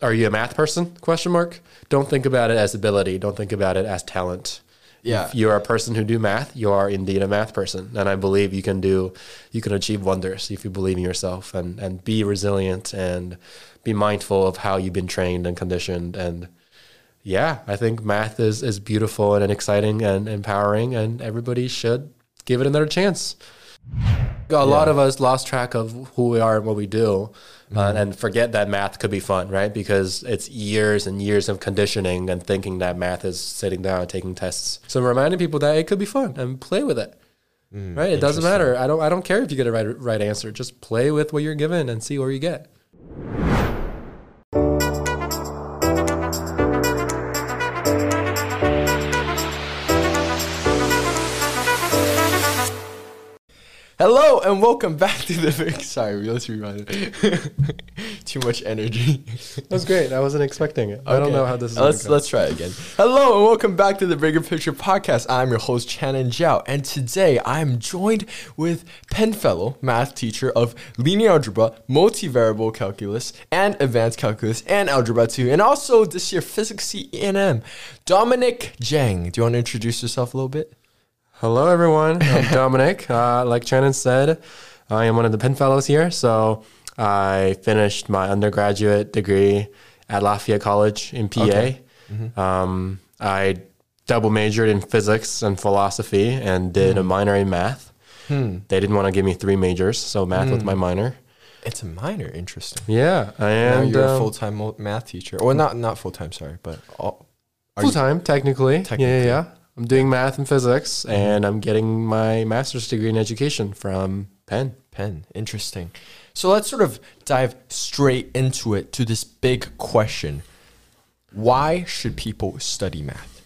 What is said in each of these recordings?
are you a math person? Question mark. Don't think about it as ability. Don't think about it as talent. Yeah. If you are a person who do math, you are indeed a math person, and I believe you can do, you can achieve wonders if you believe in yourself and and be resilient and be mindful of how you've been trained and conditioned and yeah, I think math is is beautiful and exciting and empowering, and everybody should give it another chance. A lot of us lost track of who we are and what we do, uh, and forget that math could be fun, right? Because it's years and years of conditioning and thinking that math is sitting down and taking tests. So reminding people that it could be fun and play with it. right? It doesn't matter. I don't. I don't care if you get a right right answer. Just play with what you're given and see where you get. Hello and welcome back to the big. Sorry, let's rewind it. Too much energy. That was great. I wasn't expecting it. I don't know how this is. Let's let's try it again. Hello and welcome back to the Bigger Picture Podcast. I'm your host Channing Zhao, and today I'm joined with Penn Fellow, math teacher of linear algebra, multivariable calculus, and advanced calculus, and algebra 2, and also this year physics C and Dominic Zhang. Do you want to introduce yourself a little bit? Hello, everyone. I'm Dominic. Uh, like Shannon said, I am one of the Penn Fellows here. So I finished my undergraduate degree at Lafayette College in PA. Okay. Um, I double majored in physics and philosophy and did a minor in math. They didn't want to give me three majors, so math was my minor. It's a minor, interesting. Yeah, Now and you're a um, full time math teacher, or not not full time, sorry, but all, full time technically. Yeah, Technically. yeah, yeah. I'm doing math and physics, and I'm getting my master's degree in education from Penn. Penn. Interesting. So let's sort of dive straight into it to this big question. Why should people study math?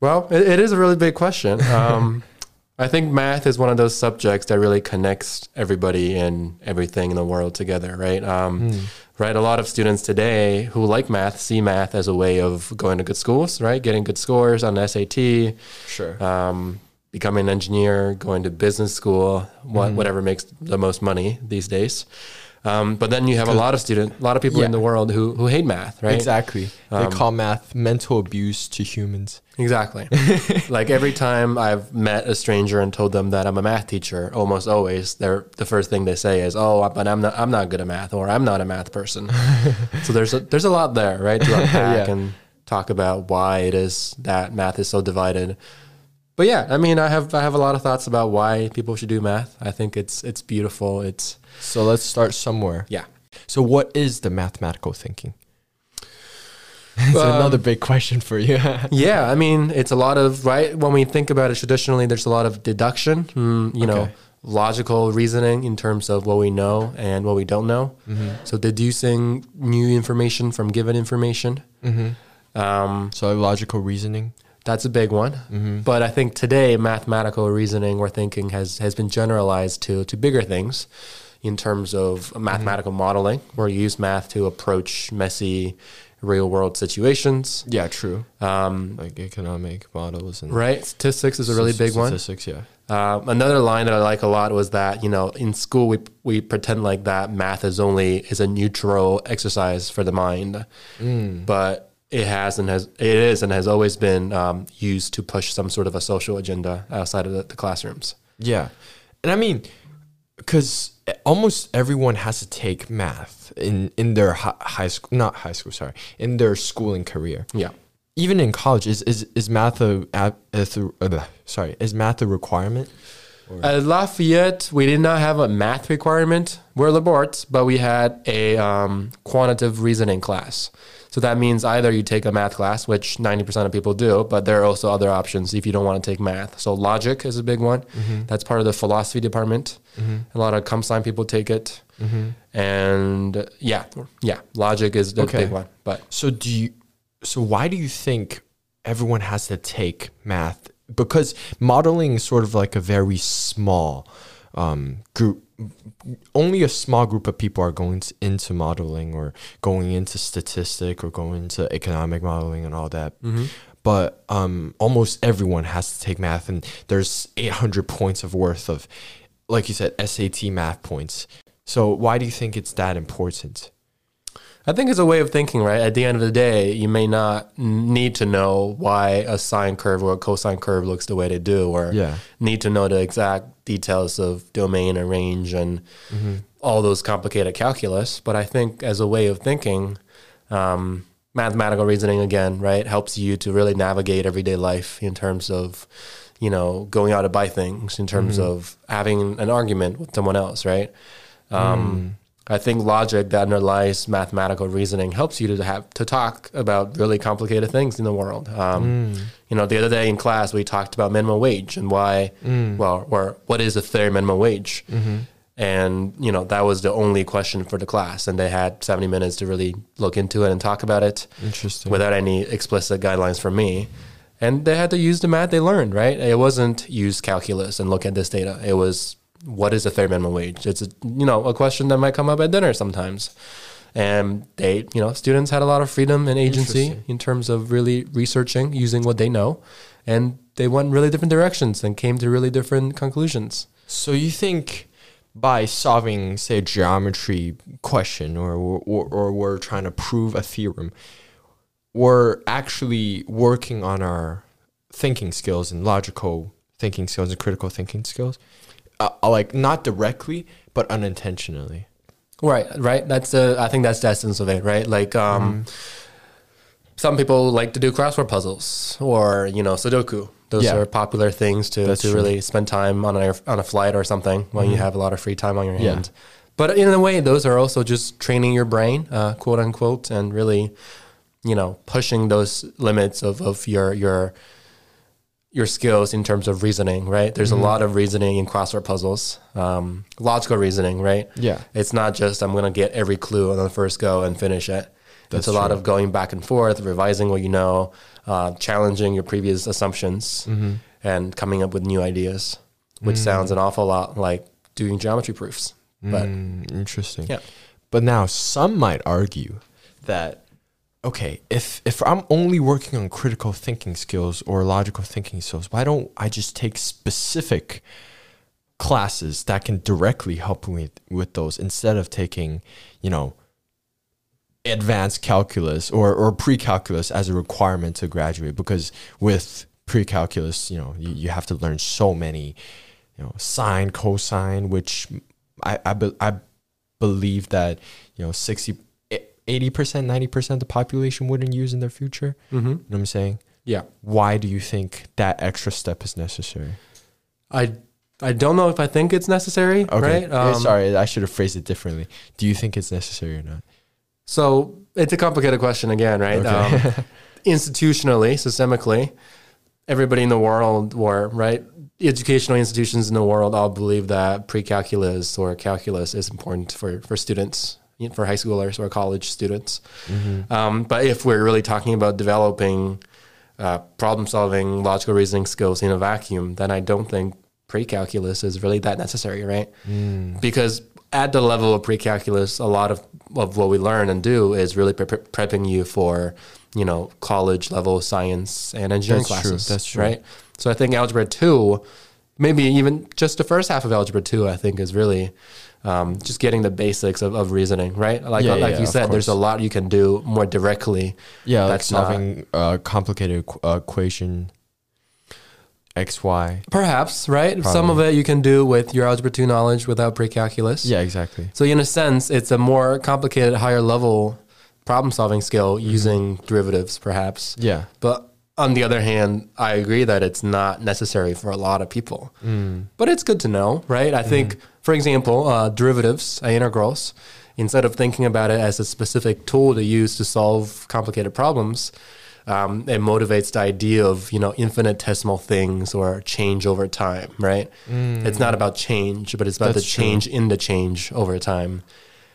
Well, it, it is a really big question. Um, I think math is one of those subjects that really connects everybody and everything in the world together, right? Um, Right. A lot of students today who like math see math as a way of going to good schools, right? Getting good scores on SAT, Sure. um, becoming an engineer, going to business school, what, whatever makes the most money these days. Um, but then you have a lot of student, a lot of people in the world who who hate math, right? Exactly. They call math mental abuse to humans. Exactly. like every time I've met a stranger and told them that I'm a math teacher, almost always they're the first thing they say is, "Oh, but I'm not I'm not good at math," or "I'm not a math person." so there's a, there's a lot there, right, to unpack Yeah. and talk about why it is that math is so divided. But yeah, I mean, I have I have a lot of thoughts about why people should do math. I think it's it's beautiful. It's So let's start somewhere. yeah. So what is the mathematical thinking? It's another big question for you. Yeah, I mean, it's a lot of right when we think about it traditionally. There's a lot of deduction, mm, you know, logical reasoning in terms of what we know and what we don't know. Mm-hmm. So deducing new information from given information. Um, so logical reasoning. that's a big one. Mm-hmm. But I think today mathematical reasoning or thinking has has been generalized to to bigger things in terms of mathematical modeling, where you use math to approach messy real world situations. Yeah, true. Um, Like economic models and right, statistics is a really big one. Statistics, yeah. Uh, another line that I like a lot was that you know in school we we pretend like that math is only is a neutral exercise for the mind, but it has and has it is and has always been um, used to push some sort of a social agenda outside of the, the classrooms. Yeah. And I mean, because almost everyone has to take math in, in their hi- high school, not high school, sorry, in their schooling career. Yeah. Even in college, is, is, is math a, a, a uh, sorry, is math a requirement? At Lafayette, we did not have a math requirement. We're Laborts, but we had a um, quantitative reasoning class. So that means either you take a math class, which 90% of people do, but there are also other options if you don't want to take math. So logic is a big one. Mm-hmm. That's part of the philosophy department. Mm-hmm. A lot of comp sci people take it. Mm-hmm. And yeah, yeah, logic is the Okay. big one. But So do you, so why do you think everyone has to take math? Because modeling is sort of like a very small um, group. Only a small group of people are going to, into modeling or going into statistic or going into economic modeling and all that. But um, almost everyone has to take math, and there's 800 points of worth of, like you said, SAT math points. So why do you think it's that important? I think it's a way of thinking, right? At the end of the day, you may not need to know why a sine curve or a cosine curve looks the way they do, or Yeah. need to know the exact details of domain and range and all those complicated calculus. But I think as a way of thinking, um, mathematical reasoning again, right, helps you to really navigate everyday life in terms of, you know, going out to buy things, in terms of having an argument with someone else, right? Um, I think logic that underlies mathematical reasoning helps you to have to talk about really complicated things in the world. Um, mm. You know, the other day in class we talked about minimum wage and why, mm. well, or what is a fair minimum wage, mm-hmm. and you know that was the only question for the class, and they had seventy minutes to really look into it and talk about it Interesting. without any explicit guidelines from me. And they had to use the math they learned, right? It wasn't use calculus and look at this data. It was what is the fair minimum wage? It's a, you know a question that might come up at dinner sometimes. And they, you know, students had a lot of freedom and agency in terms of really researching using what they know, and they went really different directions and came to really different conclusions. So you think by solving, say, a geometry question, or or, or we're trying to prove a theorem, we're actually working on our thinking skills and logical thinking skills and critical thinking skills, uh, uh, like not directly but unintentionally. Right, right. That's the I think that's the essence of it, right? Like um some people like to do crossword puzzles or, you know, Sudoku. Those Yeah. are popular things to, That's to true. really spend time on a on a flight or something when you have a lot of free time on your Yeah. hand. But in a way, those are also just training your brain, uh, quote unquote, and really, you know, pushing those limits of, of your your your skills in terms of reasoning, right? There's a lot of reasoning in crossword puzzles, um, logical reasoning, right? Yeah. It's not just I'm going to get every clue on the first go and finish it. That's it's a lot of going back and forth, revising what you know, uh, challenging your previous assumptions, Mm-hmm. and coming up with new ideas, which Mm. sounds an awful lot like doing geometry proofs. But Mm, interesting. Yeah. But now some might argue that okay, if if I'm only working on critical thinking skills or logical thinking skills, why don't I just take specific classes that can directly help me with, those instead of taking, you know, advanced calculus or, or pre-calculus as a requirement to graduate? Because with pre-calculus, you know, you, you have to learn so many, you know, sine, cosine, which I, I, be, I believe that, you know, 60, 80%, 90% of the population wouldn't use in their future. mm-hmm. You know what I'm saying? yeah, Why do you think that extra step is necessary? I I don't know if I think it's necessary, Okay. right? Um, Sorry, I should have phrased it differently. Do you think it's necessary or not? So it's a complicated question again, right? Okay. Um, institutionally, systemically, everybody in the world, or right, educational institutions in the world, all believe that pre-calculus or calculus is important for for students, for high schoolers or college students. Um, but if we're really talking about developing uh, problem-solving, logical reasoning skills in a vacuum, then I don't think pre-calculus is really that necessary, right? Because at the level of pre-calculus, a lot of, of what we learn and do is really pre- pre- prepping you for, you know, college level science and engineering That's true, classes. that's true. Right. So I think algebra two, maybe even just the first half of algebra two, I think is really um, just getting the basics of, of reasoning. Right. Like Yeah, like yeah, you said, there's a lot you can do more directly. Yeah, like solving a complicated equ- uh, equation, x, y. Perhaps right. Some of it you can do with your algebra two knowledge without pre-calculus. Yeah, exactly. So in a sense, it's a more complicated, higher level problem solving skill Mm-hmm. using derivatives, perhaps. Yeah. But on the other hand, I agree that it's not necessary for a lot of people. Mm. But it's good to know, right? I think, Mm-hmm. for example, uh, derivatives, integrals, instead of thinking about it as a specific tool to use to solve complicated problems, um, it motivates the idea of you know infinitesimal things or change over time, right? It's not about change, but it's about Mm. That's the true. change in the change over time,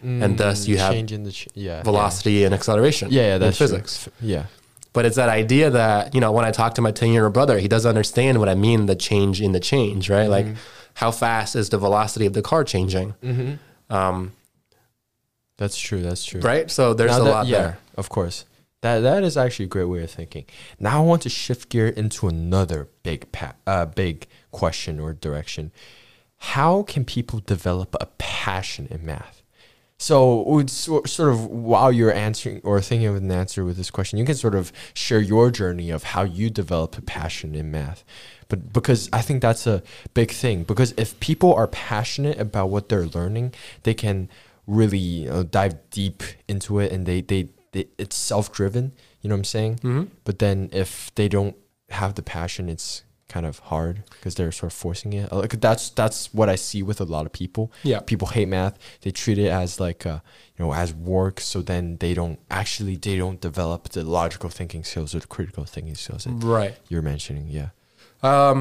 and thus you have change in the ch- yeah velocity and acceleration. Yeah, yeah, in that's true. physics. F- Yeah. But it's that idea that, you know, when I talk to my 10 year old brother, he doesn't understand what I mean, the change in the change, right? Like, Mm-hmm. how fast is the velocity of the car changing? Um, That's true. That's true. right? So there's Now a that- lot yeah, there. Of course. That that is actually a great way of thinking. Now I want to shift gear into another big pa- uh, big question or direction. How can people develop a passion in math? So, would sort of while you're answering or thinking of an answer with this question, you can sort of share your journey of how you develop a passion in math. But because I think that's a big thing. Because if people are passionate about what they're learning, they can really you know, dive deep into it, and they they, they it's self driven. You know what I'm saying? Mm-hmm. But then if they don't have the passion, it's kind of hard because they're sort of forcing it. Like that's that's what I see with a lot of people. Yeah. people hate math. They treat it as like uh, you know as work. So then they don't actually they don't develop the logical thinking skills or the critical thinking skills that Right. you're mentioning. Yeah. Um,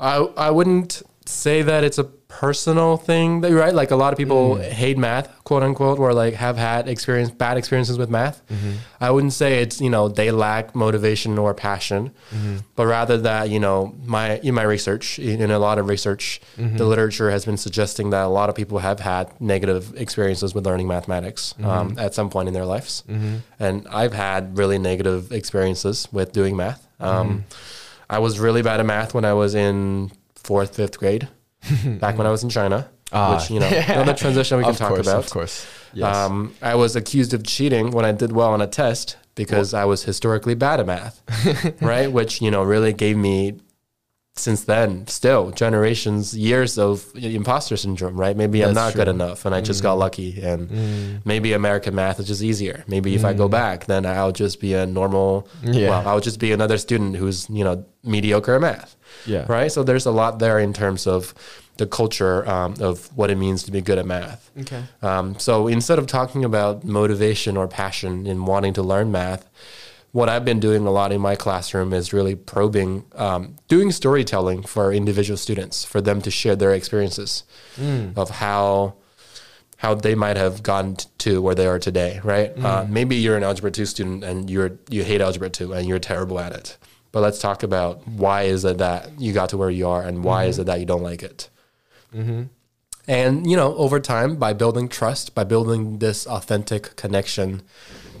I I wouldn't say that it's a personal thing, that- right? Like a lot of people mm. hate math, quote unquote, or like have had experience bad experiences with math. Mm-hmm. I wouldn't say it's you know they lack motivation or passion, mm-hmm. but rather that you know my in my research, in, in a lot of research, the mm-hmm. literature has been suggesting that a lot of people have had negative experiences with learning mathematics um, at some point in their lives, and I've had really negative experiences with doing math. Um, I was really bad at math when I was in fourth, fifth grade, back when I was in China, Ah. which, you know, another transition we can of talk course, about. Of course. Yes. Um, I was accused of cheating when I did well on a test because I was historically bad at math, right? Which, you know, really gave me, since then, still generations, years of imposter syndrome, right? Maybe I'm not good true. Mm. enough and I just got lucky. And maybe American math is just easier. Maybe if I go back, then I'll just be a normal, Mm. Yeah. well, I'll just be another student who's, you know, mediocre at math yeah. right? So there's a lot there in terms of the culture um, of what it means to be good at math. Okay. Um, so instead of talking about motivation or passion in wanting to learn math, what I've been doing a lot in my classroom is really probing, um, doing storytelling for individual students, for them to share their experiences of how how they might have gotten to where they are today, right? Uh, maybe you're an algebra two student and you're you hate algebra two and you're terrible at it. But let's talk about why is it that you got to where you are and why is it that you don't like it. And you know, over time, by building trust, by building this authentic connection,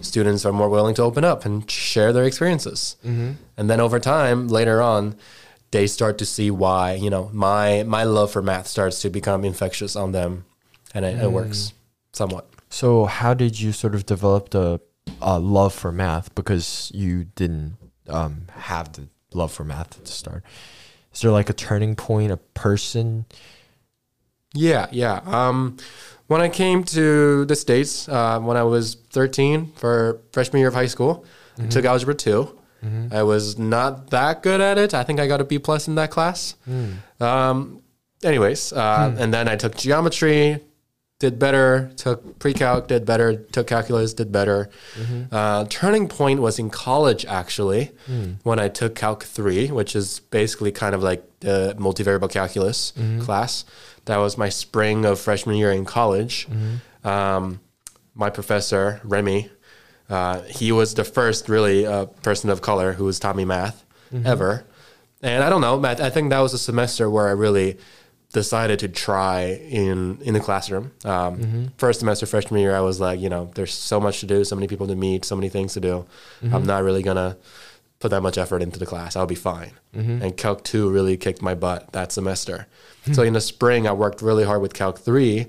students are more willing to open up and share their experiences. And then over time, later on, they start to see why you know my my love for math starts to become infectious on them, and it, it works somewhat. So, how did you sort of develop the uh, love for math? Because you didn't um, have the love for math at the start. Is there like a turning point, a person? Yeah, yeah. Um, when I came to the states uh, when I was 13 for freshman year of high school, I took algebra 2 I was not that good at it. I think I got a B plus in that class. Um, anyways, uh, and then I took geometry, did better. Took pre-calc, did better. Took calculus, did better. Uh, turning point was in college actually, when I took Calc three, which is basically kind of like the multivariable calculus class. That was my spring of freshman year in college. Um, my professor Remy, uh, he was the first really uh, person of color who was taught me math ever. And I don't know, I think that was a semester where I really decided to try in in the classroom. Um, First semester freshman year, I was like, you know, there's so much to do, so many people to meet, so many things to do. I'm not really gonna put that much effort into the class. I'll be fine. And Calc two really kicked my butt that semester. so in the spring, I worked really hard with Calc three,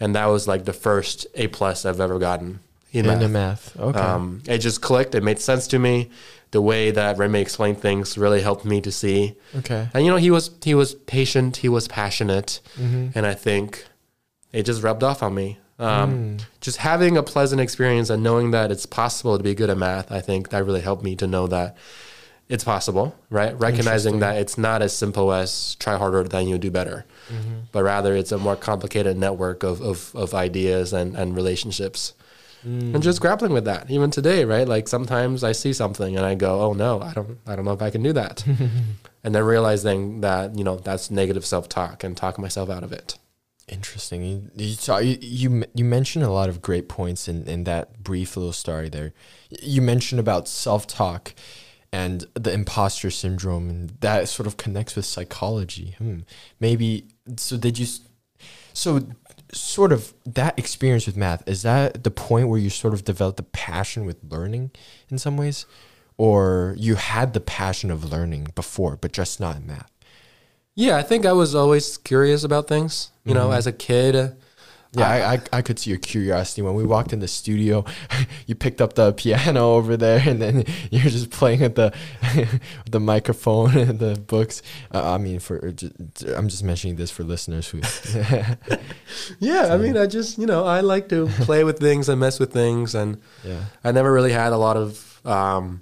and that was like the first A plus I've ever gotten in, In math. math. Okay. Um, it just clicked. It made sense to me. The way that Remy explained things really helped me to see. okay. And you know, he was he was patient. He was passionate, Mm-hmm. and I think it just rubbed off on me. Um, Just having a pleasant experience and knowing that it's possible to be good at math, I think that really helped me to know that it's possible. Right, recognizing that it's not as simple as try harder then you do better, but rather it's a more complicated network of of, of ideas and and relationships and just grappling with that even today right like sometimes i see something and i go oh no i don't i don't know if i can do that and then realizing that you know that's negative self-talk and talk myself out of it Interesting. You you, saw, you you you mentioned a lot of great points in in that brief little story there. You mentioned about self talk and the imposter syndrome, and that sort of connects with psychology. Hmm. Maybe so. Did you? So sort of that experience with math is that the point where you sort of developed the passion with learning in some ways, or you had the passion of learning before, but just not in math. yeah i think i was always curious about things you know mm-hmm. as a kid uh, Yeah, I, I, I could see your curiosity when we walked in the studio. You picked up the piano over there, and then you're just playing at the the microphone and the books. Uh, I mean, for I'm just mentioning this for listeners who. yeah, I mean, I just you know I like to play with things and mess with things, and yeah, I never really had a lot of um,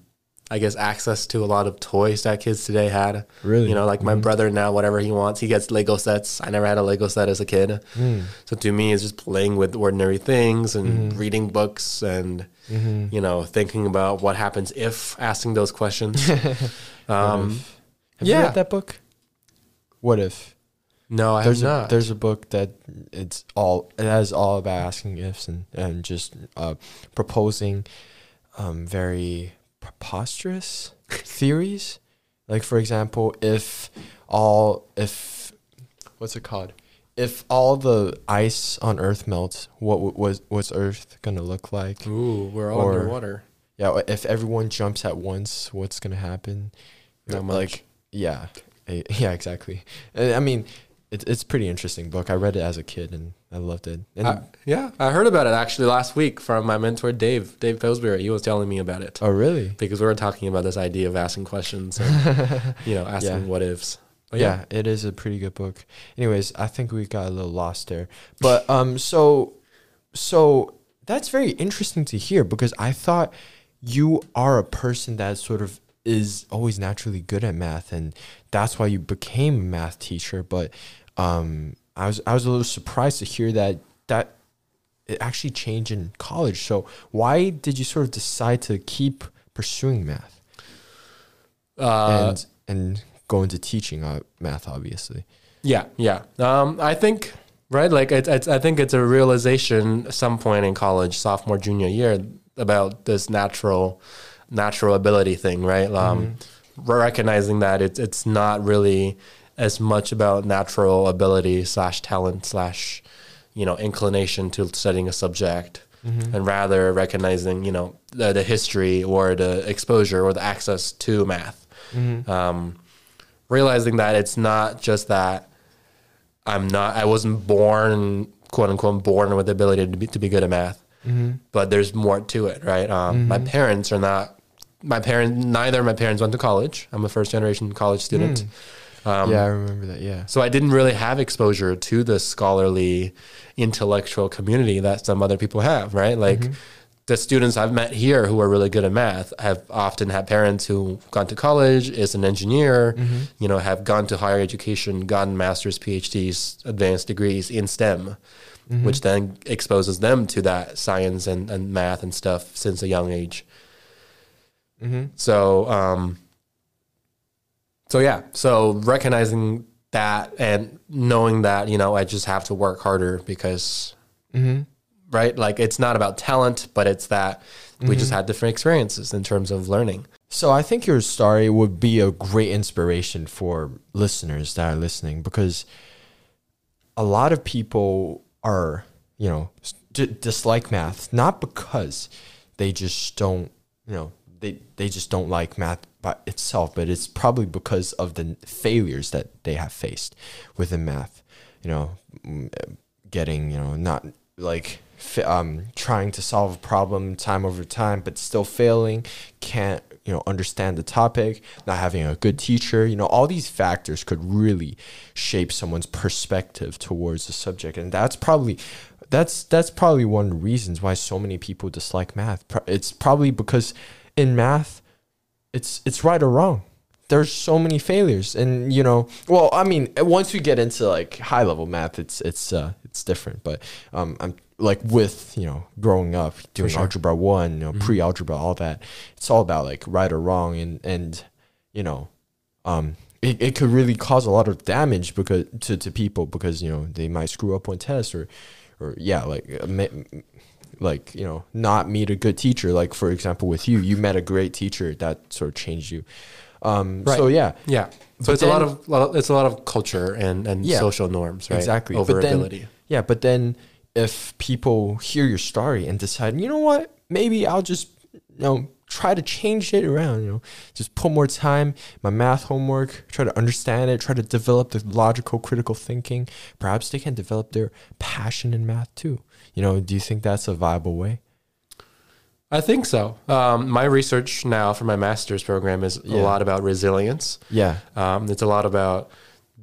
I guess access to a lot of toys that kids today had. Really? You know, like my Mhm. brother now, whatever he wants, he gets Lego sets. I never had a Lego set as a kid. Mm. So to me, it's just playing with ordinary things and Mhm. reading books and, hmm you know, thinking about what happens if asking those questions. um, Have you read that book? What if? no, I there's have a not. there's a book that it's all it has all about asking ifs and and just uh, proposing um, very preposterous theories. Like for example, if all if what's it called? If all the ice on Earth melts, what w- was what's Earth gonna look like? Ooh, we're all Or- underwater. Yeah, if everyone jumps at once, what's gonna happen? Not much. Like, yeah, Eh, yeah, exactly. I mean, it's it's a pretty interesting book. I read it as a kid and I loved it. And I- yeah, I heard about it actually last week from my mentor Dave, Dave Pillsbury. He was telling me about it oh, really? because we were talking about this idea of asking questions and you know asking Yeah. what ifs. But yeah. it is a pretty good book. Anyways, I think we got a little lost there. But um so so that's very interesting to hear because I thought you are a person that sort of is always naturally good at math and that's why you became a math teacher, but um I was I was a little surprised to hear that that it actually changed in college. So why did you sort of decide to keep pursuing math Uh, and and go into teaching uh, math obviously? Yeah, yeah. Um, I think right, like it's, it's I think it's a realization at some point in college, sophomore junior year, about this natural natural ability thing, right? Um, recognizing that it's it's not really as much about natural ability slash talent slash you know inclination to studying a subject mm-hmm. and rather recognizing you know the, the history or the exposure or the access to math. Mm-hmm. Um, realizing that it's not just that I'm not I wasn't born quote unquote born with the ability to be, to be good at math mm-hmm. but there's more to it right? Um, my parents are not my parents neither of my parents went to college. I'm a first generation college student mm. Um, yeah, I remember that. Yeah. so I didn't really have exposure to the scholarly intellectual community that some other people have, right? Like the students I've met here who are really good at math have often had parents who gone to college, is an engineer, you know, have gone to higher education, gotten masters, PhDs, advanced degrees in STEM, which then exposes them to that science and, and math and stuff since a young age. Mm-hmm. So, um, so yeah, so recognizing that and knowing that, you know, I just have to work harder because, Mm-hmm. right? Like it's not about talent, but it's that we just had different experiences in terms of learning. So I think your story would be a great inspiration for listeners that are listening because a lot of people are, you know, d- dislike math not because they just don't, you know, they they just don't like math by itself, but it's probably because of the failures that they have faced within math. You know, mm, getting, you know, not like um, trying to solve a problem time over time, but still failing, can't, you know, understand the topic, not having a good teacher, you know, all these factors could really shape someone's perspective towards the subject. And that's probably, that's, that's probably one of the reasons why so many people dislike math. It's probably because in math, it's, it's right or wrong there's so many failures and you know well i mean once we get into like high level math it's it's uh it's different but um i'm like with you know growing up doing sure. algebra 1 you know pre-algebra all that it's all about like right or wrong and and you know um it, it could really cause a lot of damage because to, to people because you know they might screw up one test or or yeah like uh, like you know not meet a good teacher like for example with you you met a great teacher that sort of changed you um Right. so yeah Yeah. So But it's a lot then- of lot of- it's a lot of culture and and Yeah. social norms, right? Exactly. Over But then- Yeah, but then if people hear your story and decide, you know what, maybe I'll just you know try to change it around. You know, just put more time my math homework. Try to understand it. Try to develop the logical, critical thinking. Perhaps they can develop their passion in math too. You know, do you think that's a viable way? I think so. Um, my research now for my master's program is Yeah. a lot about resilience. Yeah, Um, it's a lot about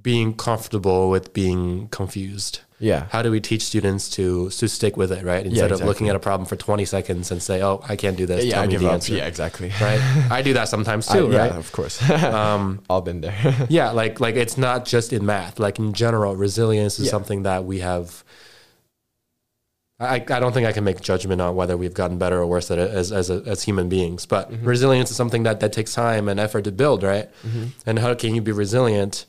being comfortable with being confused. yeah, How do we teach students to to stick with it, right? Instead of looking at a problem for 20 seconds and say, "Oh, I can't do this. yeah. Tell I me give the up. answer." Yeah, exactly. Right? I do that sometimes I- too, yeah, right? of course. Um, All been there. yeah, like like it's not just in math. Like in general, resilience is Yeah. something that we have. I, I don't think I can make judgment on whether we've gotten better or worse at it as as, a, as human beings. But Mm-hmm. resilience is something that that takes time and effort to build, right? Mm-hmm. And how can you be resilient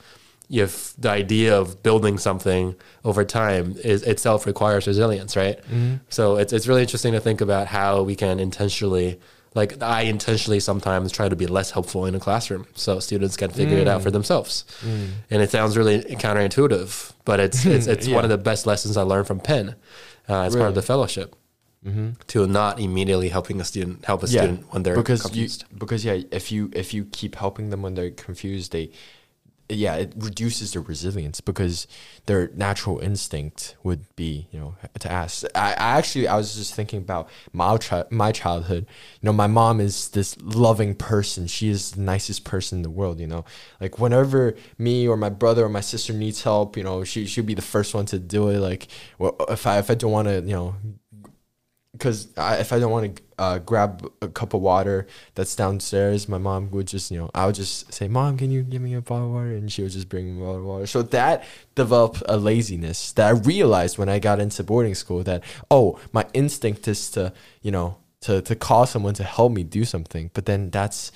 if the idea of building something over time is itself requires resilience, right? Mm-hmm. So it's it's really interesting to think about how we can intentionally. Like I intentionally sometimes try to be less helpful in a classroom, so students can figure it Mm. out for themselves. And it sounds really counterintuitive, but it's it's it's Yeah. one of the best lessons I learned from Penn uh, as part of the fellowship. To not immediately helping a student help a Mm-hmm. yeah, student when they're because confused. you because yeah, if you if you keep helping them when they're confused, they yeah, it reduces their resilience because their natural instinct would be you know to ask. I, I actually I was just thinking about my chi- my childhood. You know, my mom is this loving person. She is the nicest person in the world. You know, like whenever me or my brother or my sister needs help, you know, she she'll be the first one to do it. Like, well, if I if I don't want to, you know, because if I don't want to uh, grab a cup of water that's downstairs, my mom would just, you know, I would just say, "Mom, can you give me a bottle of water?" And she would just bring me a bottle of water. So that developed a laziness that I realized when I got into boarding school that oh, my instinct is to, you know, to to call someone to help me do something, but then that's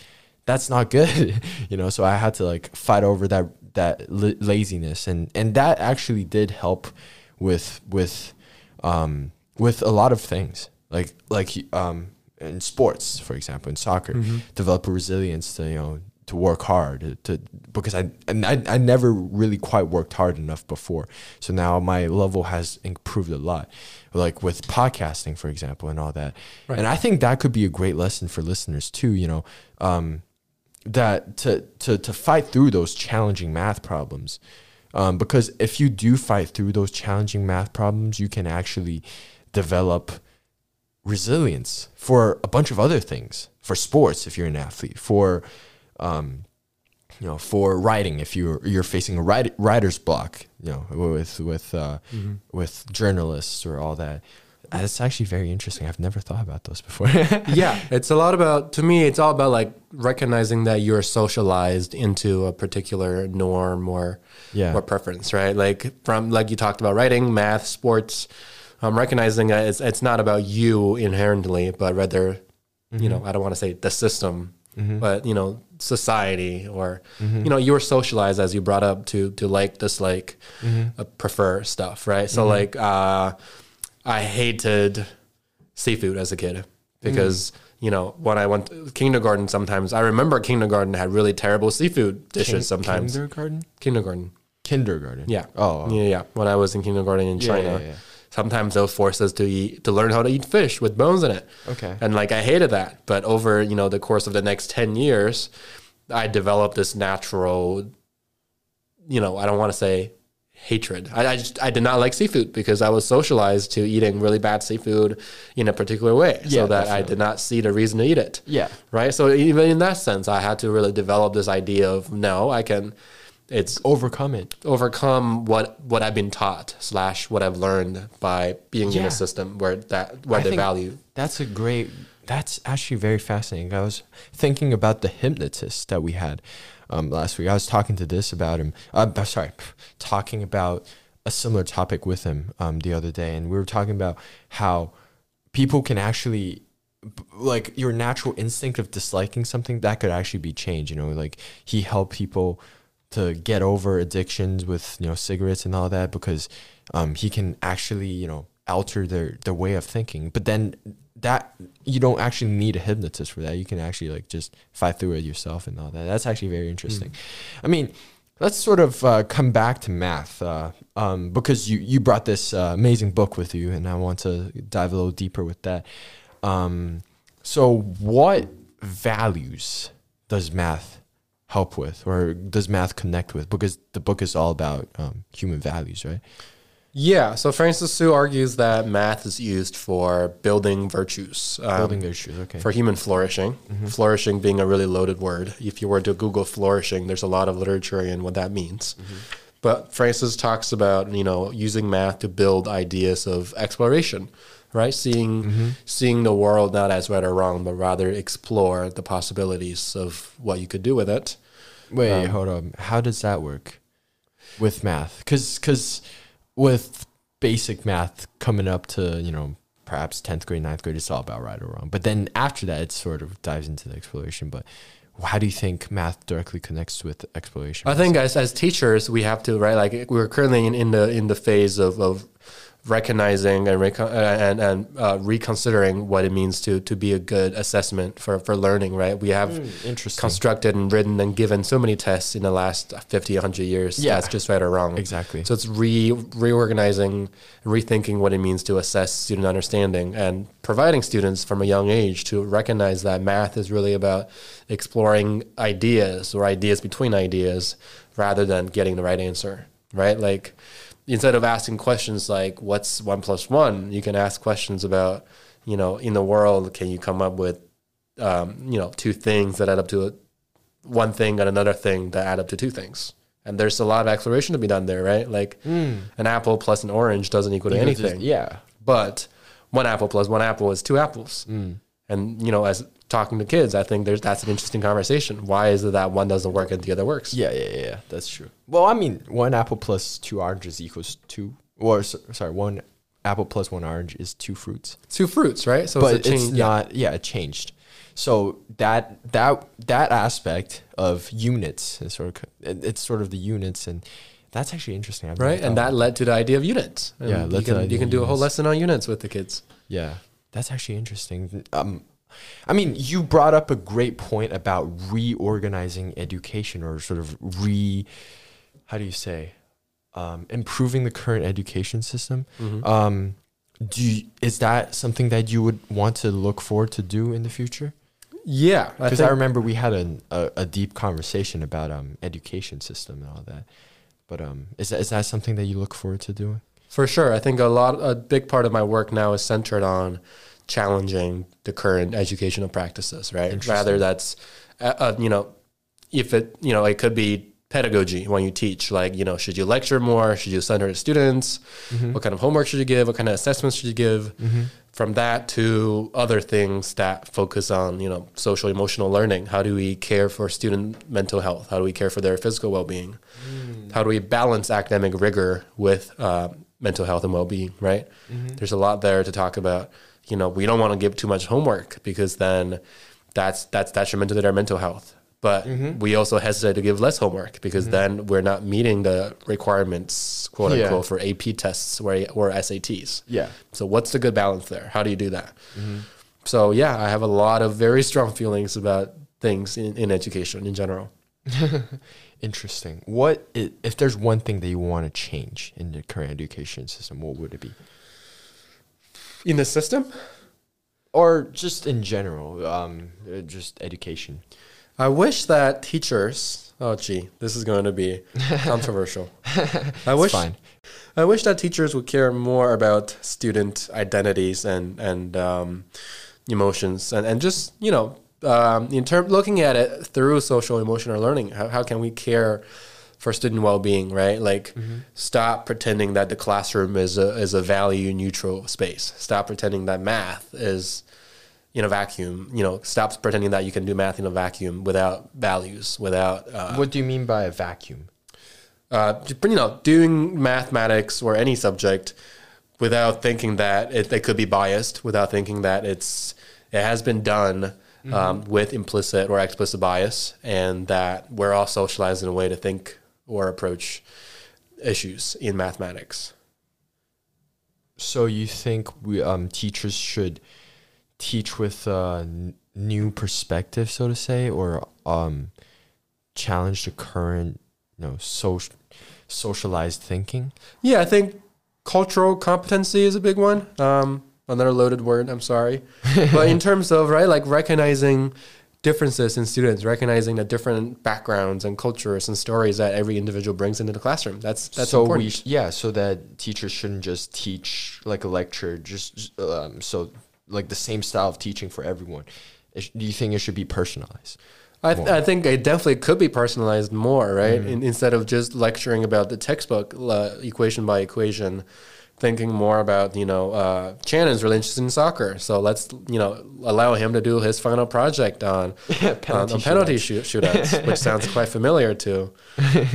that's not good, you know. So I had to like fight over that that laziness, and and that actually did help with with um, with a lot of things, like like um, in sports, for example, in soccer, develop a resilience to you know to work hard to, to because I and I, I never really quite worked hard enough before, so now my level has improved a lot, like with podcasting, for example, and all that, Right. and I think that could be a great lesson for listeners too. You know. Um, that to to to fight through those challenging math problems um, because if you do fight through those challenging math problems you can actually develop resilience for a bunch of other things for sports if you're an athlete for um, you know for writing if you're you're facing a write, writer's block you know with with uh, with journalists or all that that's actually very interesting i've never thought about those before yeah, it's a lot about to me. It's all about like recognizing that you're socialized into a particular norm or Yeah. or preference, right? Like from like you talked about writing, math, sports. Um, recognizing that it's it's not about you inherently, but rather, you know, I don't want to say the system, but you know, society or you know, you were socialized as you brought up to to like, dislike, uh, prefer stuff, right? So like, uh, I hated seafood as a kid because you know when I went to kindergarten, sometimes I remember kindergarten had really terrible seafood dishes. sometimes. Kindergarten? Kindergarten, kindergarten. Yeah, oh yeah, yeah. When I was in kindergarten in Yeah, China, yeah, yeah. Sometimes they'll force us to eat to learn how to eat fish with bones in it. Okay. and like I hated that. But over you know the course of the next ten years, I developed this natural, you know, I don't want to say hatred. I, I just I did not like seafood because I was socialized to eating really bad seafood in a particular way, Yeah, so that I did not see the reason to eat it. yeah Right. So even in that sense, I had to really develop this idea of no, I can. It's overcome it overcome what what I've been taught slash what I've learned by being in a system where that where I they value. That's a great. That's actually very fascinating. I was thinking about the hypnotist that we had um, last week. I was talking to this about him. Uh, uh, sorry, talking about a similar topic with him um, the other day, and we were talking about how people can actually like your natural instinct of disliking something that could actually be changed. You know, like he helped people to get over addictions with you know cigarettes and all that because um, he can actually you know alter their their way of thinking. But then that you don't actually need a hypnotist for that. You can actually like just fight through it yourself and all that. That's actually very interesting. I mean. Let's sort of uh, come back to math uh, um, because you, you brought this uh, amazing book with you, and I want to dive a little deeper with that. Um, so, what values does math help with, or does math connect with? Because the book is all about um, human values, right? Yeah. So Francis Su argues that math is used for building virtues, um, Building virtues. Okay. for human flourishing. Flourishing being a really loaded word. If you were to Google flourishing, there's a lot of literature in what that means. But Francis talks about you know using math to build ideas of exploration, right? Seeing seeing the world not as right or wrong, but rather explore the possibilities of what you could do with it. Wait, um, hold on. How does that work with math? Because with basic math coming up to you know perhaps tenth grade, 9th grade, it's all about right or wrong. But then after that, it sort of dives into the exploration. But how do you think math directly connects with exploration? I think as as teachers, we have to right like we're currently in, in the in the phase of, of recognizing and recon- and and uh, reconsidering what it means to to be a good assessment for for learning. Right, we have interesting. constructed and written and given so many tests in the last 50 100 years Yeah. that's just right or wrong Exactly. so it's re reorganizing rethinking what it means to assess student understanding and providing students from a young age to recognize that math is really about exploring ideas or ideas between ideas rather than getting the right answer right like instead of asking questions like what's one plus one? You can ask questions about you know in the world can you come up with um, you know two things that add up to a, one thing and another thing that add up to two things. And there's a lot of exploration to be done there right? Like an apple plus an orange doesn't equal to anything. Yeah. but one apple plus one apple is two apples and you know as talking to kids i think there's that's an interesting conversation why is it that one doesn't work and the other works Yeah, yeah, yeah. That's true. Well, I mean, one apple plus two oranges equals two. Or sorry, one apple plus one orange is two fruits. two fruits right so but it's, a it's change, yeah. not. Yeah, it changed. So that that that aspect of units is sort of it's sort of the units, and that's actually interesting. I've right and that led to the idea of units And Yeah, you led to the can, you can do a whole lesson on units with the kids Yeah, that's actually interesting. Um, I mean, you brought up a great point about reorganizing education or sort of re, how do you say, um, improving the current education system. Mm-hmm. Um, do you, is that something that you would want to look forward to do in the future? yeah Because I, think- remember we had a, a, a deep conversation about um education system and all that. But um, is that is that something that you look forward to doing? For sure. I think a lot, a big part of my work now is centered on challenging the current educational practices, right? Rather, that's, uh, uh, you know, if it, you know, it could be pedagogy when you teach, like, you know, should you lecture more? Should you center the students? What kind of homework should you give? What kind of assessments should you give? From that to other things that focus on, you know, social emotional learning. How do we care for student mental health? How do we care for their physical well being? How do we balance academic rigor with uh, mental health and well being, right? Mm-hmm. There's a lot there to talk about. You know, we don't want to give too much homework because then that's that's detrimental to their mental health. But mm-hmm. we also hesitate to give less homework because mm-hmm. then we're not meeting the requirements, quote Yeah. unquote, for AP tests or, or SATs. Yeah. So what's the good balance there? How do you do that? So yeah, I have a lot of very strong feelings about things in, in education in general. Interesting. What if there's one thing that you want to change in the current education system? What would it be? In the system, Or just in general, um, uh, just education. I wish that teachers. Oh, gee, this is going to be controversial. I wish. fine. I wish that teachers would care more about student identities and and um, emotions and, and just you know um, in term looking at it through social emotional learning. How how can we care for student well being? Right, like stop pretending that the classroom is a is a value neutral space. Stop pretending that math is in a vacuum. You know, stop pretending that you can do math in a vacuum without values, without uh, what do you mean by a vacuum? uh, you know, doing mathematics or any subject without thinking that it, it could be biased, without thinking that it's it has been done um, with implicit or explicit bias, and that we're all socialized in a way to think or approach issues in mathematics. So you think we um, teachers should teach with a n- new perspective, so to say, or um, challenge the current, you know, social socialized thinking? Yeah, I think cultural competency is a big one. Um, another loaded word. I'm sorry, but in terms of right, like recognizing differences in students, recognizing the different backgrounds and cultures and stories that every individual brings into the classroom. That's that's so important. we sh- yeah, so that teachers shouldn't just teach like a lecture, just um, so like the same style of teaching for everyone. Sh- do you think it should be personalized? I, th- I think it definitely could be personalized more, right? Mm-hmm. In, instead of just lecturing about the textbook uh, equation by equation, thinking more about you know uh, Channin's really interested in soccer, so let's you know allow him to do his final project on Yeah, on, penalty on penalty shoot, shootouts, which sounds quite familiar to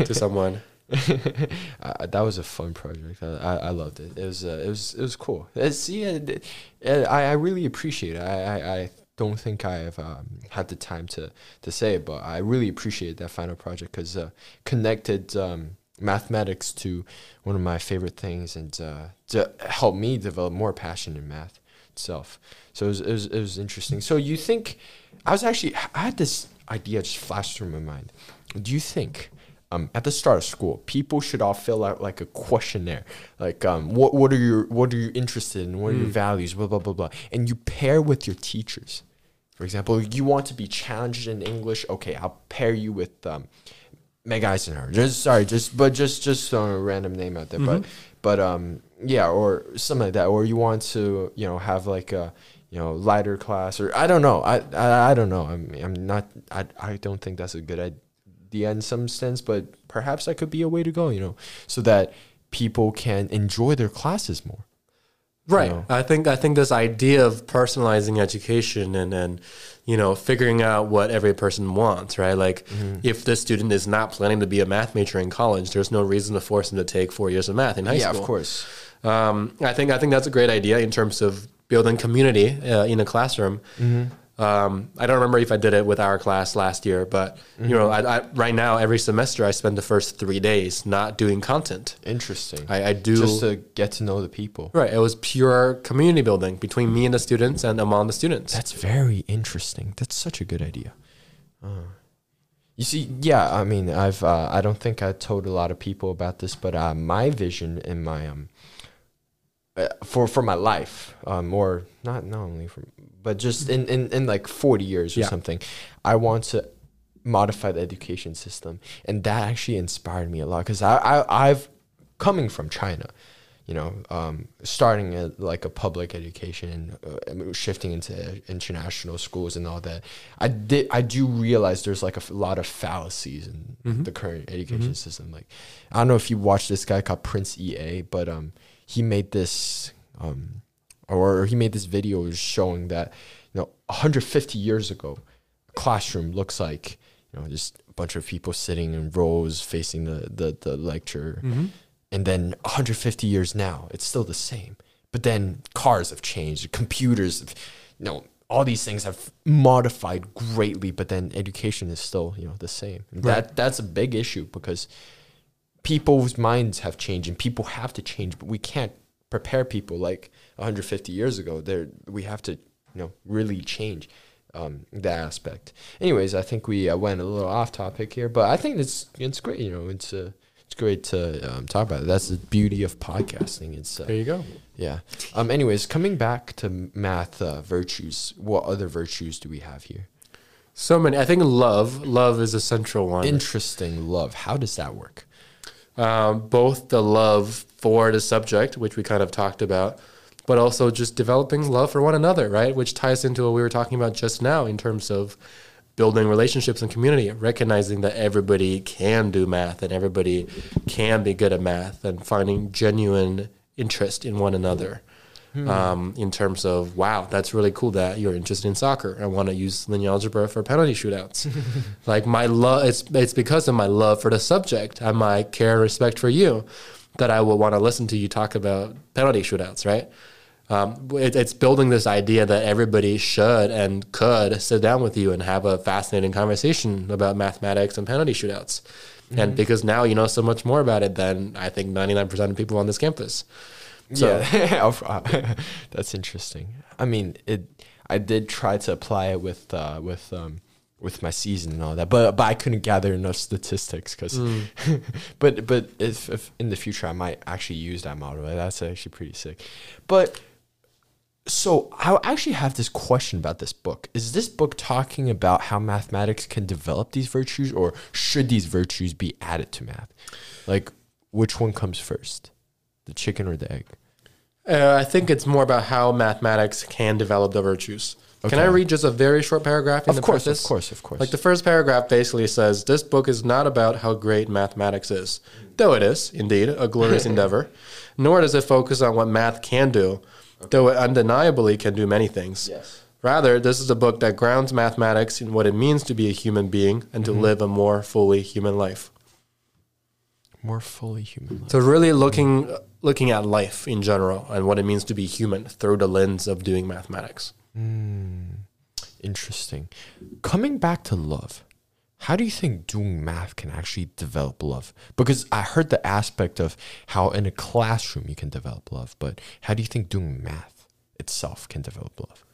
to someone. uh, that was a fun project. I, I, I loved it. It was uh, it was it was cool. It's, yeah, it- it- I I really appreciate it. I I, I don't think I've um, had the time to to say it, but I really appreciate that final project because uh, connected um, mathematics to one of my favorite things and uh, to help me develop more passion in math itself. So it was, it was it was interesting. So you think I was actually I had this idea just flash through my mind. Do you think? um, at the start of school, people should all fill out like a questionnaire, like um, what what are your what are you interested in, what are your values, blah blah blah blah, and you pair with your teachers. For example, you want to be challenged in English. Okay, I'll pair you with um, Meg Eisenhower. Just sorry, just but just just a random name out there, but but um yeah, or something like that. Or you want to you know have like a you know lighter class, or I don't know. I I, I don't know. I'm I'm not. I I don't think that's a good idea in some sense, but perhaps that could be a way to go. You know, so that people can enjoy their classes more. Right. know? I think I think this idea of personalizing education and and you know figuring out what every person wants, right? Like Mm-hmm. if the student is not planning to be a math major in college, there's no reason to force them to take four years of math in high yeah, school. of course. Um, I think I think that's a great idea in terms of building community uh, in a classroom. Mm-hmm. Um, I don't remember if I did it with our class last year, but you know, Mm-hmm. I, I, right now every semester I spend the first three days not doing content. Interesting. I, I do Just to get to know the people. right. It was pure community building between me and the students and among the students. That's very interesting. That's such a good idea. Uh, you see, yeah, I mean, I've uh, I don't think I told a lot of people about this, but uh, my vision and my um for for my life, um, or not not only for, but just in in, in like forty years or Yeah. something, I want to modify the education system, and that actually inspired me a lot because I, I I've coming from China, you know, um, starting at like a public education, uh, shifting into international schools and all that. I did I do realize there's like a f- lot of fallacies in the current education system. Like I don't know if you watch this guy called Prince EA, but um he made this um or he made this video showing that you know 150 years ago a classroom looks like you know just a bunch of people sitting in rows facing the the, the lecture. And then 150 years now it's still the same. But then cars have changed computers have, you know all these things have modified greatly but then education is still you know the same. And that that's a big issue because people's minds have changed and people have to change but we can't prepare people like 150 years ago there we have to you know really change um, that aspect anyways i think we uh, went a little off topic here but i think it's it's great you know it's uh, it's great to um, talk about it that's the beauty of podcasting it's uh, there you go. yeah um anyways coming back to math uh, virtues what other virtues do we have here So many. I think love. Love is a central one. interesting love how does that work um, both the love for the subject, which we kind of talked about, but also just developing love for one another, right? Which ties into what we were talking about just now in terms of building relationships and community, recognizing that everybody can do math and everybody can be good at math and finding genuine interest in one another. Um, in terms of wow, that's really cool that you're interested in soccer. I want to use linear algebra for penalty shootouts. like my love, it's it's because of my love for the subject and my care and respect for you that I will want to listen to you talk about penalty shootouts. Right? Um, it, it's building this idea that everybody should and could sit down with you and have a fascinating conversation about mathematics and penalty shootouts. And because now you know so much more about it than I think 99% of people on this campus. So- yeah, that's interesting. I mean, it. I did try to apply it with uh, with um, with my season and all that, but but I couldn't gather enough statistics because. Hmm. but but if, if in the future I might actually use that model, that's actually pretty sick. But so I actually have this question about this book. Is this book talking about how mathematics can develop these virtues, or should these virtues be added to math? Like, which one comes first, the chicken or the egg? Uh, I think it's more about how mathematics can develop the virtues. Can I read just a very short paragraph in Of the course, preface? of course, of course. Like the first paragraph basically says, This book is not about how great mathematics is, though it is, indeed, a glorious endeavor, nor does it focus on what math can do, though it undeniably can do many things. yes. Rather, this is a book that grounds mathematics in what it means to be a human being and Mm-hmm. to live a more fully human life. More fully human. life. So really looking looking at life in general and what it means to be human through the lens of doing mathematics. Hmm. Interesting. Coming back to love, how do you think doing math can actually develop love? Because I heard the aspect of how in a classroom you can develop love, but how do you think doing math itself can develop love?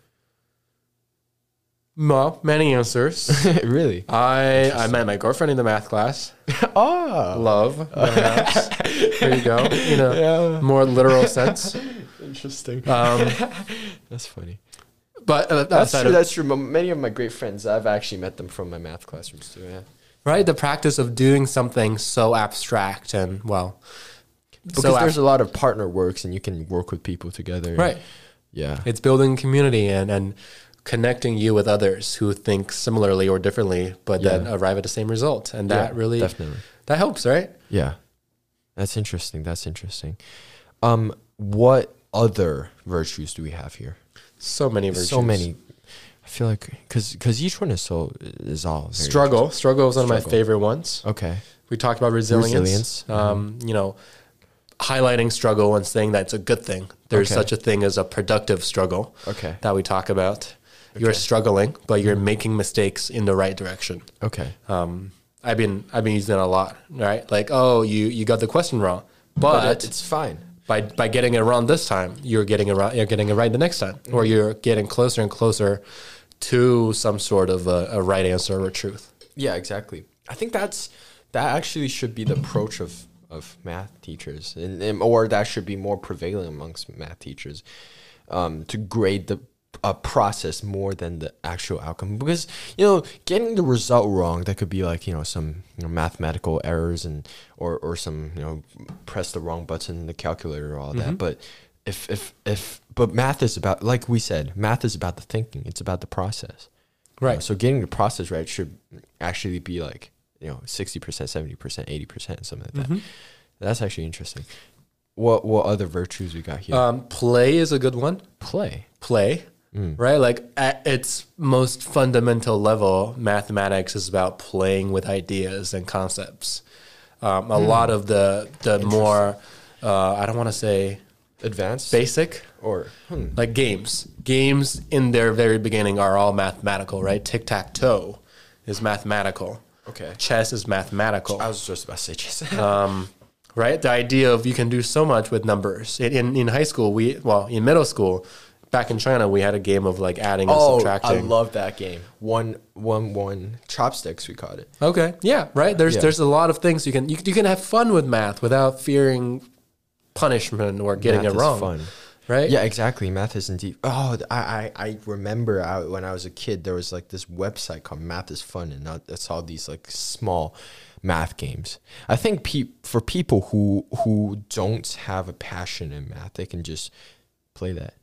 Well, many answers. really? I I met my girlfriend in the math class. Oh, Love, perhaps. there you go. In a more literal sense. interesting. Um, That's funny. but uh, That's outside true. of- That's true. Many of my great friends, I've actually met them from my math classrooms too. Yeah. right, the practice of doing something so abstract and well, Because so ab- there's a lot of partner works and you can work with people together. right. Yeah. It's building community and and connecting you with others who think similarly or differently, but then arrive at the same result, and Yeah, that really definitely. that helps, right? Yeah. That's interesting. That's interesting. Um, what other virtues do we have here? So many virtues. So many. I feel like because because each one is so is all Struggle. Struggle is one of my favorite ones. Okay. We talked about resilience. Resilience, Mm-hmm. Um, you know, highlighting struggle and saying that it's a good thing. There's Okay. such a thing as a productive struggle Okay. that we talk about. You're struggling, but you're making mistakes in the right direction. Okay. Um, I've been I've been using it a lot, right? Like, oh, you you got the question wrong, But, but, it's fine. by by getting it wrong this time, you're getting it right. You're getting it right the next time, Mm-hmm. or you're getting closer and closer to some sort of a, a right answer or truth. Yeah, exactly. I think that's that actually should be the approach of of math teachers, and, and or that should be more prevailing amongst math teachers, um, to grade the a process more than the actual outcome. Because you know, getting the result wrong, that could be like you know some you know, mathematical errors and or or some you know press the wrong button in the calculator, or all that. But if if if but math is about like we said, math is about the thinking. It's about the process. Right. Uh, so getting the process right should actually be like you know sixty percent, seventy percent, eighty percent, something like that. Mm-hmm. That's actually interesting. What what other virtues we got here? Um, play is a good one. Play. Play, Mm. right? Like at its most fundamental level, mathematics is about playing with ideas and concepts. Um, a lot of the the more uh, I don't want to say Advanced basic, or hmm. like games. Games in their very beginning are all mathematical, right? Tic tac toe is mathematical. okay. Chess is mathematical. I was just about to say chess. um, right? The idea of you can do so much with numbers. In, in in high school, we well in middle school, back in China, we had a game of like adding and subtracting. oh, I love that game. One one one chopsticks we called it. okay, yeah, right. There's Yeah. there's a lot of things you can you, you can have fun with math without fearing punishment or getting Math it is wrong. Fun. Right? Yeah, exactly. Math is indeed. Oh, I I, I remember I, when I was a kid, there was like this website called Math is Fun, and I I saw these like small math games. I think pe- for people who who don't have a passion in math, they can just play that,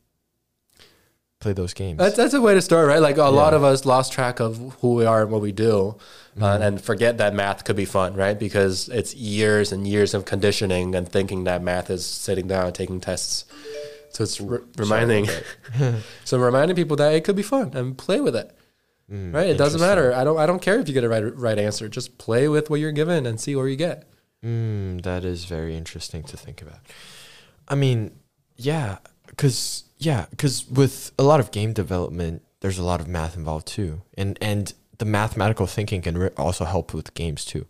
play those games. That's that's a way to start, right? Like a lot Yeah. Mm-hmm. of us lost track of who we are and what we do, uh, and forget that math could be fun, right? Because it's years and years of conditioning and thinking that math is sitting down and taking tests. So it's re- reminding, so reminding people that it could be fun and play with it, Mm, right? It doesn't matter. I don't I don't care if you get a right right answer. Just play with what you're given and see where you get. Mm, that is very interesting to think about. I mean, yeah, because yeah, because with a lot of game development, there's a lot of math involved too, and and the mathematical thinking can re- also help with games too.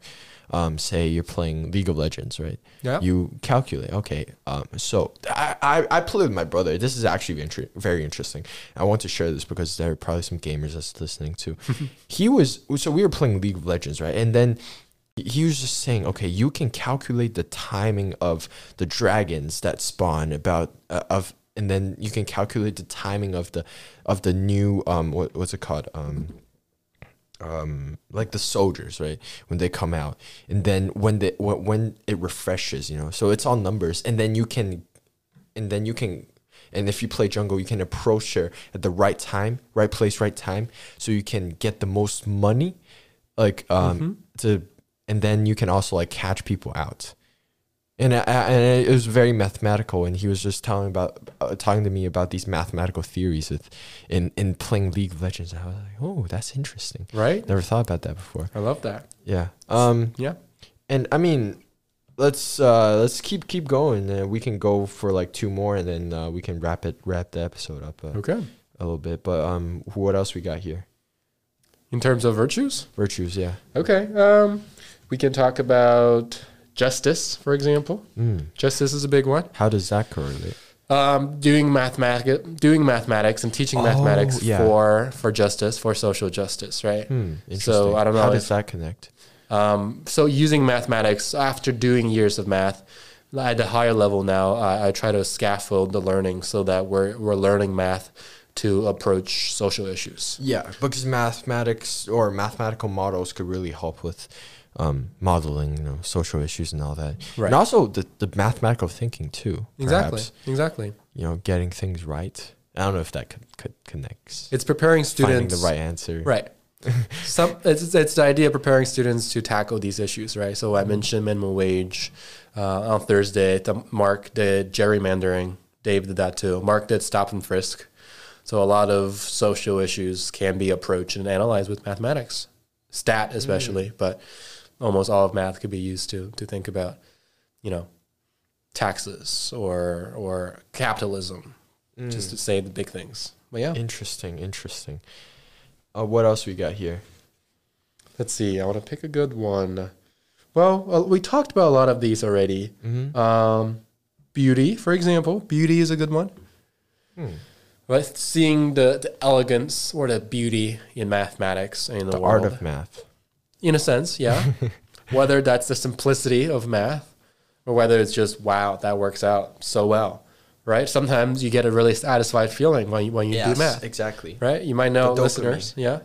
Um, say you're playing League of Legends, right? Yeah. You calculate. Okay. Um, so I, I I play with my brother. This is actually inter- very interesting. I want to share this because there are probably some gamers that's listening too. he was so we were playing League of Legends, right? And then he was just saying, okay, you can calculate the timing of the dragons that spawn about uh, of and then you can calculate the timing of the of the new um what, what's it called? Um um like the soldiers right? When they come out. And then when they when, when it refreshes you know? So it's all numbers. And then you can and then you can and if you play jungle you can approach her at the right time right place right time. So you can get the most money like um to and then you can also like catch people out and I, I- and it was very mathematical and he was just telling about uh, talking to me about these mathematical theories with in in playing league of legends and i was like oh that's interesting Right? never thought about that before I love that. yeah um Yeah. and i mean let's uh let's keep keep going and we can go for like two more and then uh, we can wrap it wrap the episode up uh, Okay. a little bit but um what else we got here In terms of virtues, virtues yeah okay. Um, we can talk about justice, for example. mm. Justice is a big one. how does that correlate Um, doing mathematics, doing mathematics, and teaching Oh, mathematics yeah. for for justice, for social justice, right? hmm So, I don't know how if- does that connect Um, so using mathematics after doing years of math at a higher level now, I, I try to scaffold the learning so that we're we're learning math to approach social issues. Yeah, because mathematics or mathematical models could really help with um, modeling, you know, social issues and all that. Right. And also the, the mathematical thinking too. Exactly. perhaps. Exactly. You know, getting things right. I don't know if that could, could connects. It's preparing students Finding the right answer. Right. Some it's, it's the idea of preparing students to tackle these issues, right? So I mentioned minimum wage uh, on Thursday. Mark did gerrymandering. Dave did that too. Mark did stop and frisk. So a lot of social issues can be approached and analyzed with mathematics, stat especially, but almost all of math could be used to to think about, you know, taxes or or capitalism, just to say the big things. But yeah, Interesting, interesting. Uh, what else we got here? Let's see. I want to pick a good one. Well, uh, we talked about a lot of these already. Mm-hmm. Um, beauty, for example, beauty is a good one. Hmm. Right, seeing the, the elegance or the beauty in mathematics and in the, The world, art of math. In a sense, yeah. whether that's the simplicity of math, or whether it's just wow, that works out so well, right? Sometimes you get a really satisfied feeling when you when you do math, exactly. right? You might know The listeners, yeah,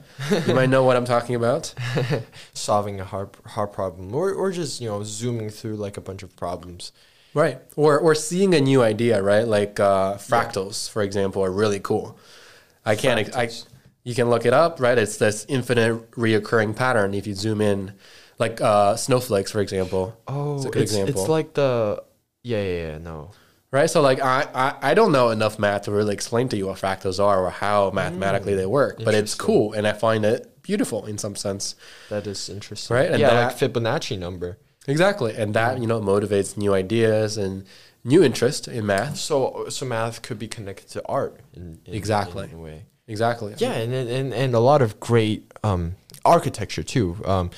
you might know what I'm talking about. Solving a hard hard problem, or or just you know zooming through like a bunch of problems. Right. Or or seeing a new idea, right? Like uh, fractals, for example, are really cool. I can't. ex- I, Fractals. You can look it up, right? It's this infinite reoccurring pattern. If you zoom in, like uh, snowflakes, for example. Oh, it's a it's, example, like the yeah yeah yeah no right? So like I, I I don't know enough math to really explain to you what fractals are or how mathematically they work, but it's cool, and I find it beautiful in some sense. that is interesting Right, and yeah that- like Fibonacci number. Exactly, and that you know motivates new ideas and new interest in math. So so math could be connected to art in, in Exactly. in a way. Exactly. Yeah, and and and a lot of great um, architecture too. Um,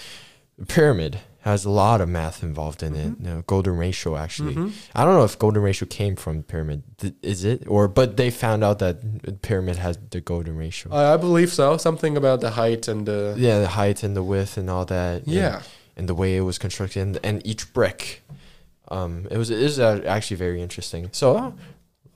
pyramid has a lot of math involved in it. You know, golden ratio actually. I don't know if golden ratio came from pyramid. Th- Is it or but they found out that pyramid has the golden ratio. I I believe so. Something about the height and the yeah, the height and the width and all that. Yeah. and the way it was constructed and, and each brick. Um, it was it is uh, actually very interesting. So, uh,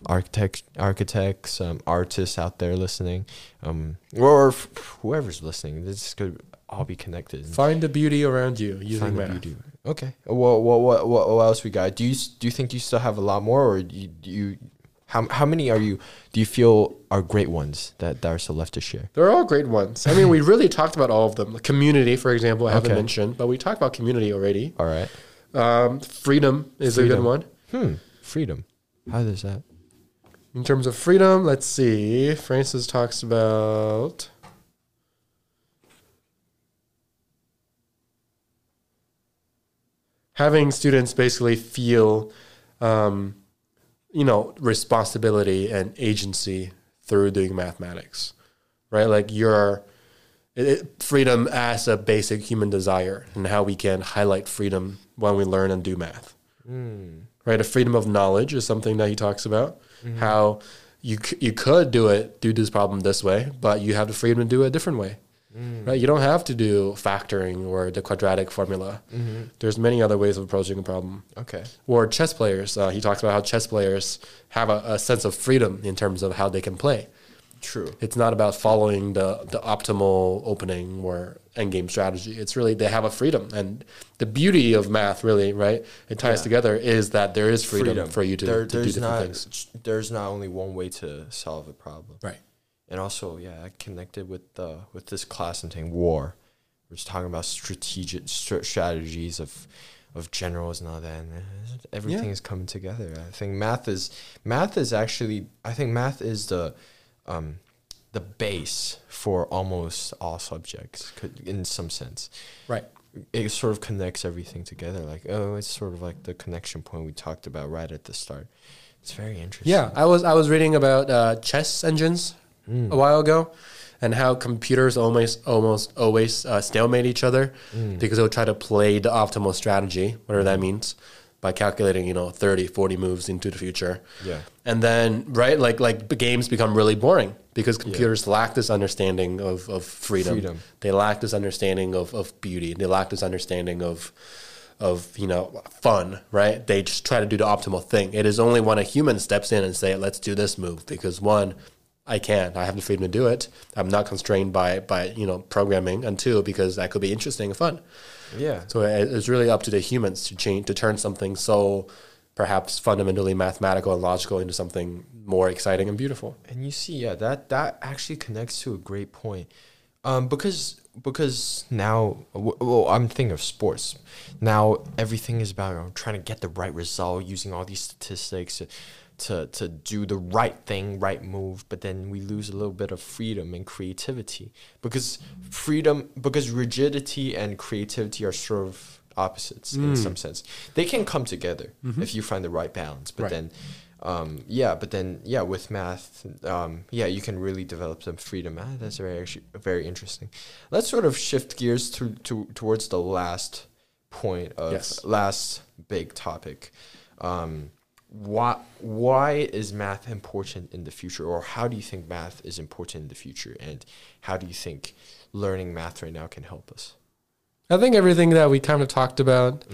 architect architects, um, artists out there listening, um, or f- whoever's listening, this could all be connected. Find the beauty around you using Find the beauty. Okay. What, what what what what else we got? Do you do you think you still have a lot more, or do you, do you how how many are you? Do you feel are great ones that that are still left to share? They're all great ones. I mean, we really talked about all of them. Community, for example, I haven't Okay. mentioned, but we talked about community already. All right. Um, freedom is a good one. Hmm. Freedom. How does that? In terms of freedom, let's see. Francis talks about. Having students basically feel, um, you know, responsibility and agency through doing mathematics, right? Like your it, freedom as a basic human desire, and how we can highlight freedom when we learn and do math right? A freedom of knowledge is something that he talks about. Mm-hmm. How you you could do it, do this problem this way, but you have the freedom to do it a different way. Mm. right? You don't have to do factoring or the quadratic formula. Mm-hmm. There's many other ways of approaching a problem. Okay. Or chess players. Uh, he talks about how chess players have a, a sense of freedom in terms of how they can play. True. It's not about following the, the optimal opening or endgame strategy. It's really they have a freedom. And the beauty of math, really, right? It ties Yeah. together is that there is freedom, for you to, There- to do different not, things. There's not only one way to solve a problem. Right. and also yeah I connected with the with this class I'm taking war we're just talking about strategic str- strategies of of generals and all that and everything Yeah. is coming together I think math is math is actually I think math is the um the base for almost all subjects in some sense Right. it sort of connects everything together like oh it's sort of like the connection point we talked about right at the start it's very interesting Yeah, I was I was reading about uh, chess engines Mm. a while ago, and how computers almost almost always uh, stalemate each other Mm. because they'll try to play the optimal strategy, whatever that means, by calculating you know 30, 40 moves into the future. yeah And then right, like like games become really boring because computers lack this understanding of, of freedom. Freedom. They lack this understanding of, of beauty. They lack this understanding of of you know fun. Right? They just try to do the optimal thing. It is only when a human steps in and say, "Let's do this move," because one. I can. I have the freedom to do it. I'm not constrained by, by you know programming, and two, because that could be interesting and fun. Yeah So it's really up to the humans to change to turn something so perhaps fundamentally mathematical and logical into something more exciting and beautiful. And you see, yeah, that that actually connects to a great point, um, because because now, well, I'm thinking of sports. Now everything is about you know, trying to get the right result using all these statistics to, to do the right thing, right move. But then we lose a little bit of freedom and creativity because freedom, because rigidity and creativity are sort of opposites in some sense. They can come together if you find the right balance. But Right. then um, yeah, but then yeah, with math, um, yeah, you can really develop some freedom. Ah, that's very actually very interesting. Let's sort of shift gears to, to towards the last point of Yes. last big topic. Um, why why is math important in the future, or how do you think math is important in the future, and how do you think learning math right now can help us? I think everything that we kind of talked about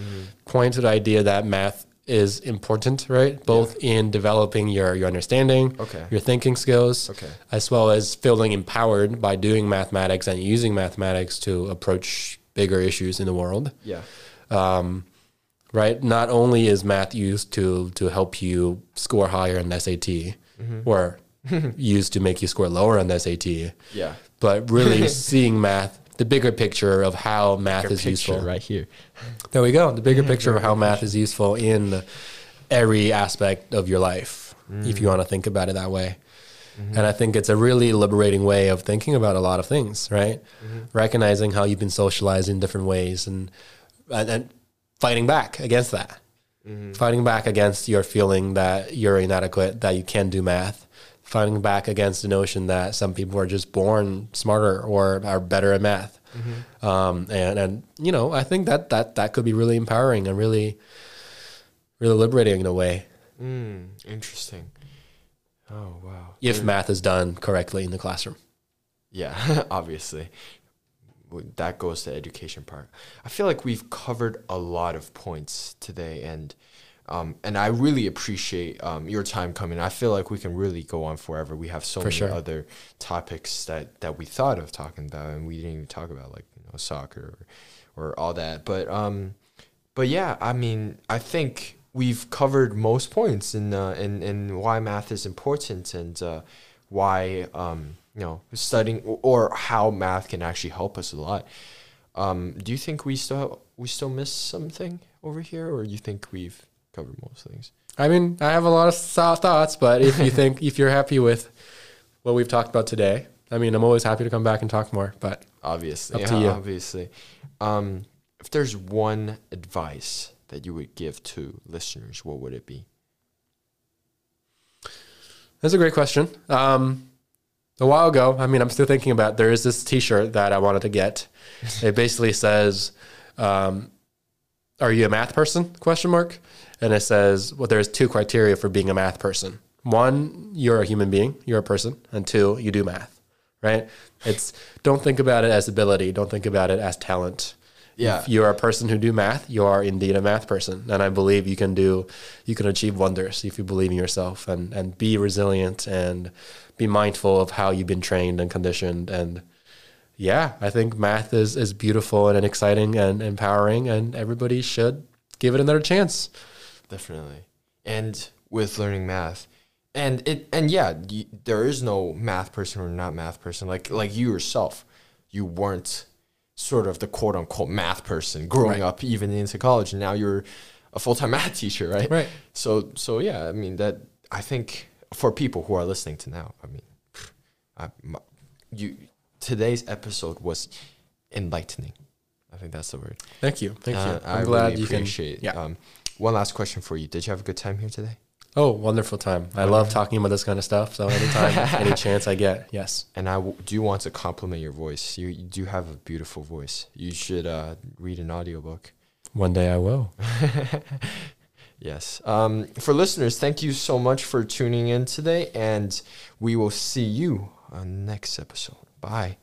points to the idea that math is important, right? Both in developing your, your understanding, Okay. your thinking skills, Okay. as well as feeling empowered by doing mathematics and using mathematics to approach bigger issues in the world. Yeah. um, right? Not only is math used to to help you score higher in the SAT, mm-hmm. or used to make you score lower on the SAT, Yeah. but really seeing math, the bigger picture of how math is useful. right here. There we go. The bigger picture of how math is useful in every aspect of your life, if you mm. want to think about it that way. Mm-hmm. And I think it's a really liberating way of thinking about a lot of things, right? Mm-hmm. Recognizing how you've been socialized in different ways and and, and fighting back against that. Fighting back against your feeling that you're inadequate, that you can't do math. Fighting back against the notion that some people are just born smarter or are better at math. Um, and and you know, I think that that that could be really empowering and really, really liberating in a way Mm, interesting. Oh wow. if math is done correctly in the classroom. Yeah, obviously. That goes to education part. I feel like we've covered a lot of points today, and um, and I really appreciate um, your time coming. I feel like we can really go on forever. We have so For many sure. other topics that, that we thought of talking about, and we didn't even talk about, like you know, soccer or, or all that. But um, but yeah, I mean, I think we've covered most points in uh, in in why math is important and uh, why um, you know studying or how math can actually help us a lot. Um, do you think we still we still miss something over here, or you think we've covered most things? I mean, I have a lot of thoughts, but if you think if you're happy with what we've talked about today, I mean, I'm always happy to come back and talk more. But Obviously, Up to yeah, you. obviously. Um, if there's one advice that you would give to listeners, what would it be? that's a great question. Um, a while ago, I mean, I'm still thinking about. There is this T-shirt that I wanted to get. It basically says, um, "Are you a math person?" Question mark. And it says, "Well, there's two criteria for being a math person. One, you're a human being, you're a person, and two, you do math." right? It's don't think about it as ability. Don't think about it as talent. Yeah. If you're a person who do math, you are indeed a math person. And I believe you can do you can achieve wonders if you believe in yourself and, and be resilient and be mindful of how you've been trained and conditioned and yeah, I think math is, is beautiful and exciting and empowering and everybody should give it another chance. Definitely. And with learning math, and it and yeah, y there is no math person or not math person. Like like you yourself, you weren't sort of the quote unquote math person growing Right. up, even into college, and now you're a full time math teacher, right? Right. So so yeah, I mean that I think for people who are listening to now, I mean, I, my, you today's episode was enlightening. I think that's the word. Thank you. Thank you. Uh, I'm I glad really you can appreciate. Yeah. Um, one last question for you. Did you have a good time here today? Oh, wonderful time. I love talking about this kind of stuff. So anytime, any chance I get, yes. And I w- do want to compliment your voice. You, you do have a beautiful voice. You should uh, read an audiobook. One day I will. Yes. Um, for listeners, thank you so much for tuning in today, and we will see you on next episode. Bye.